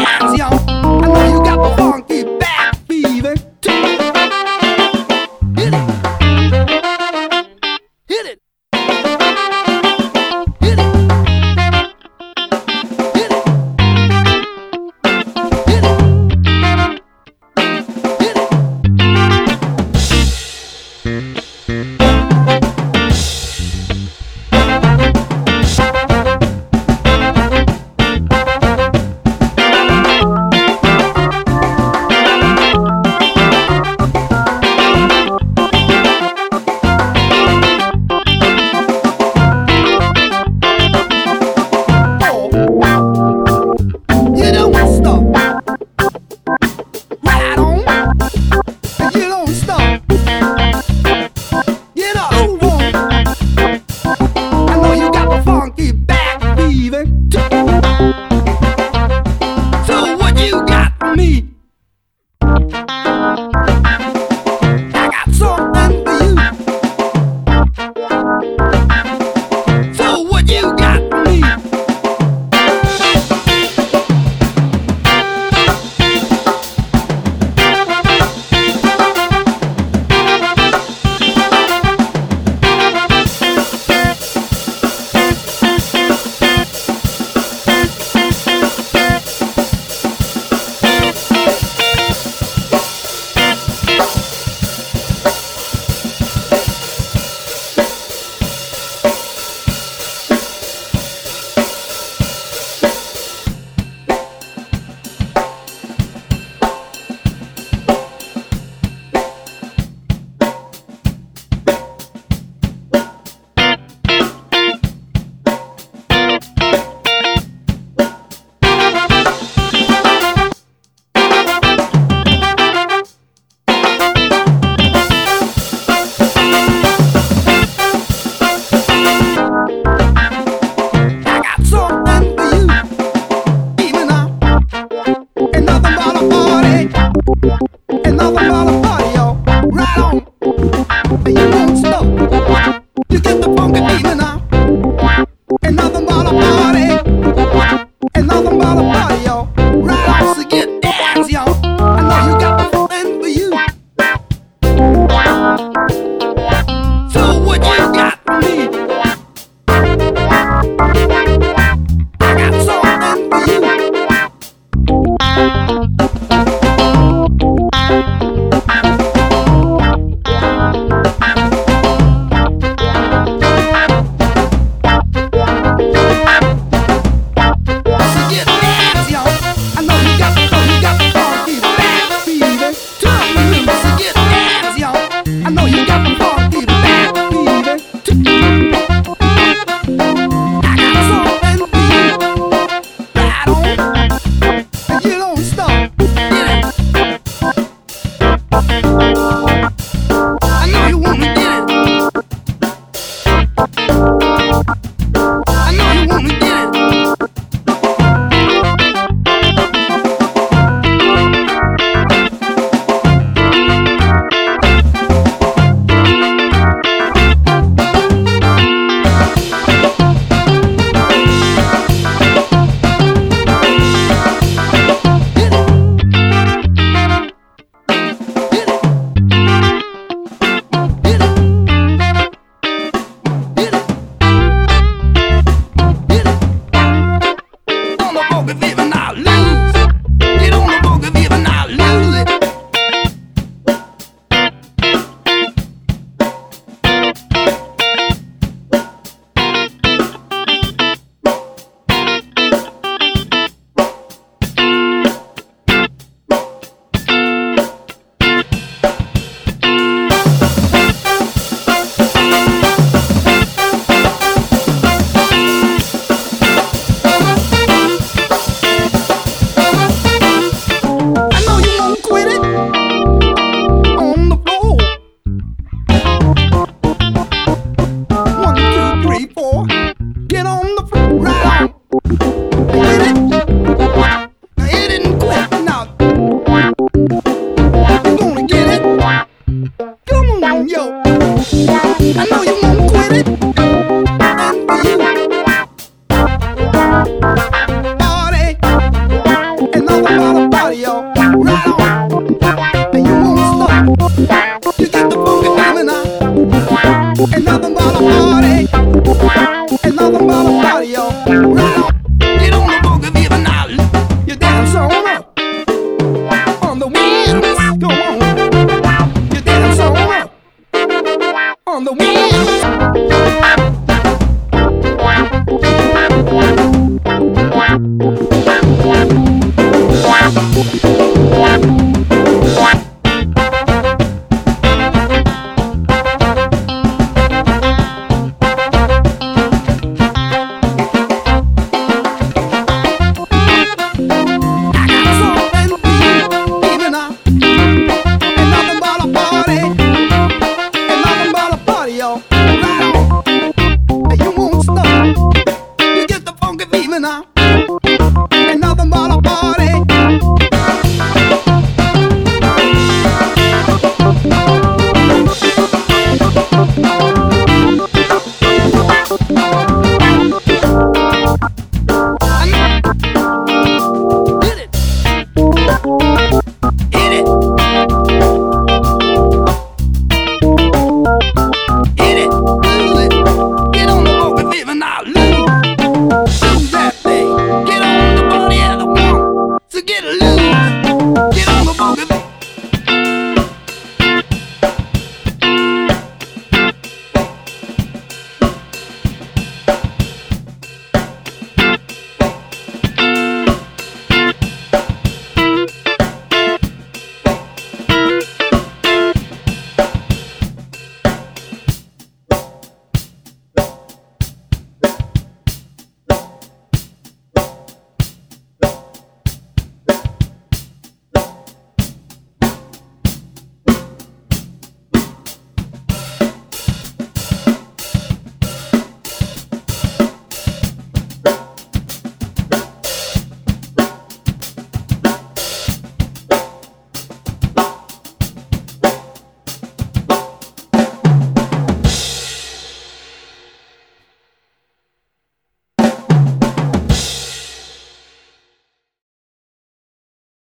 Yeah. Música motivo Ain't nothing a party.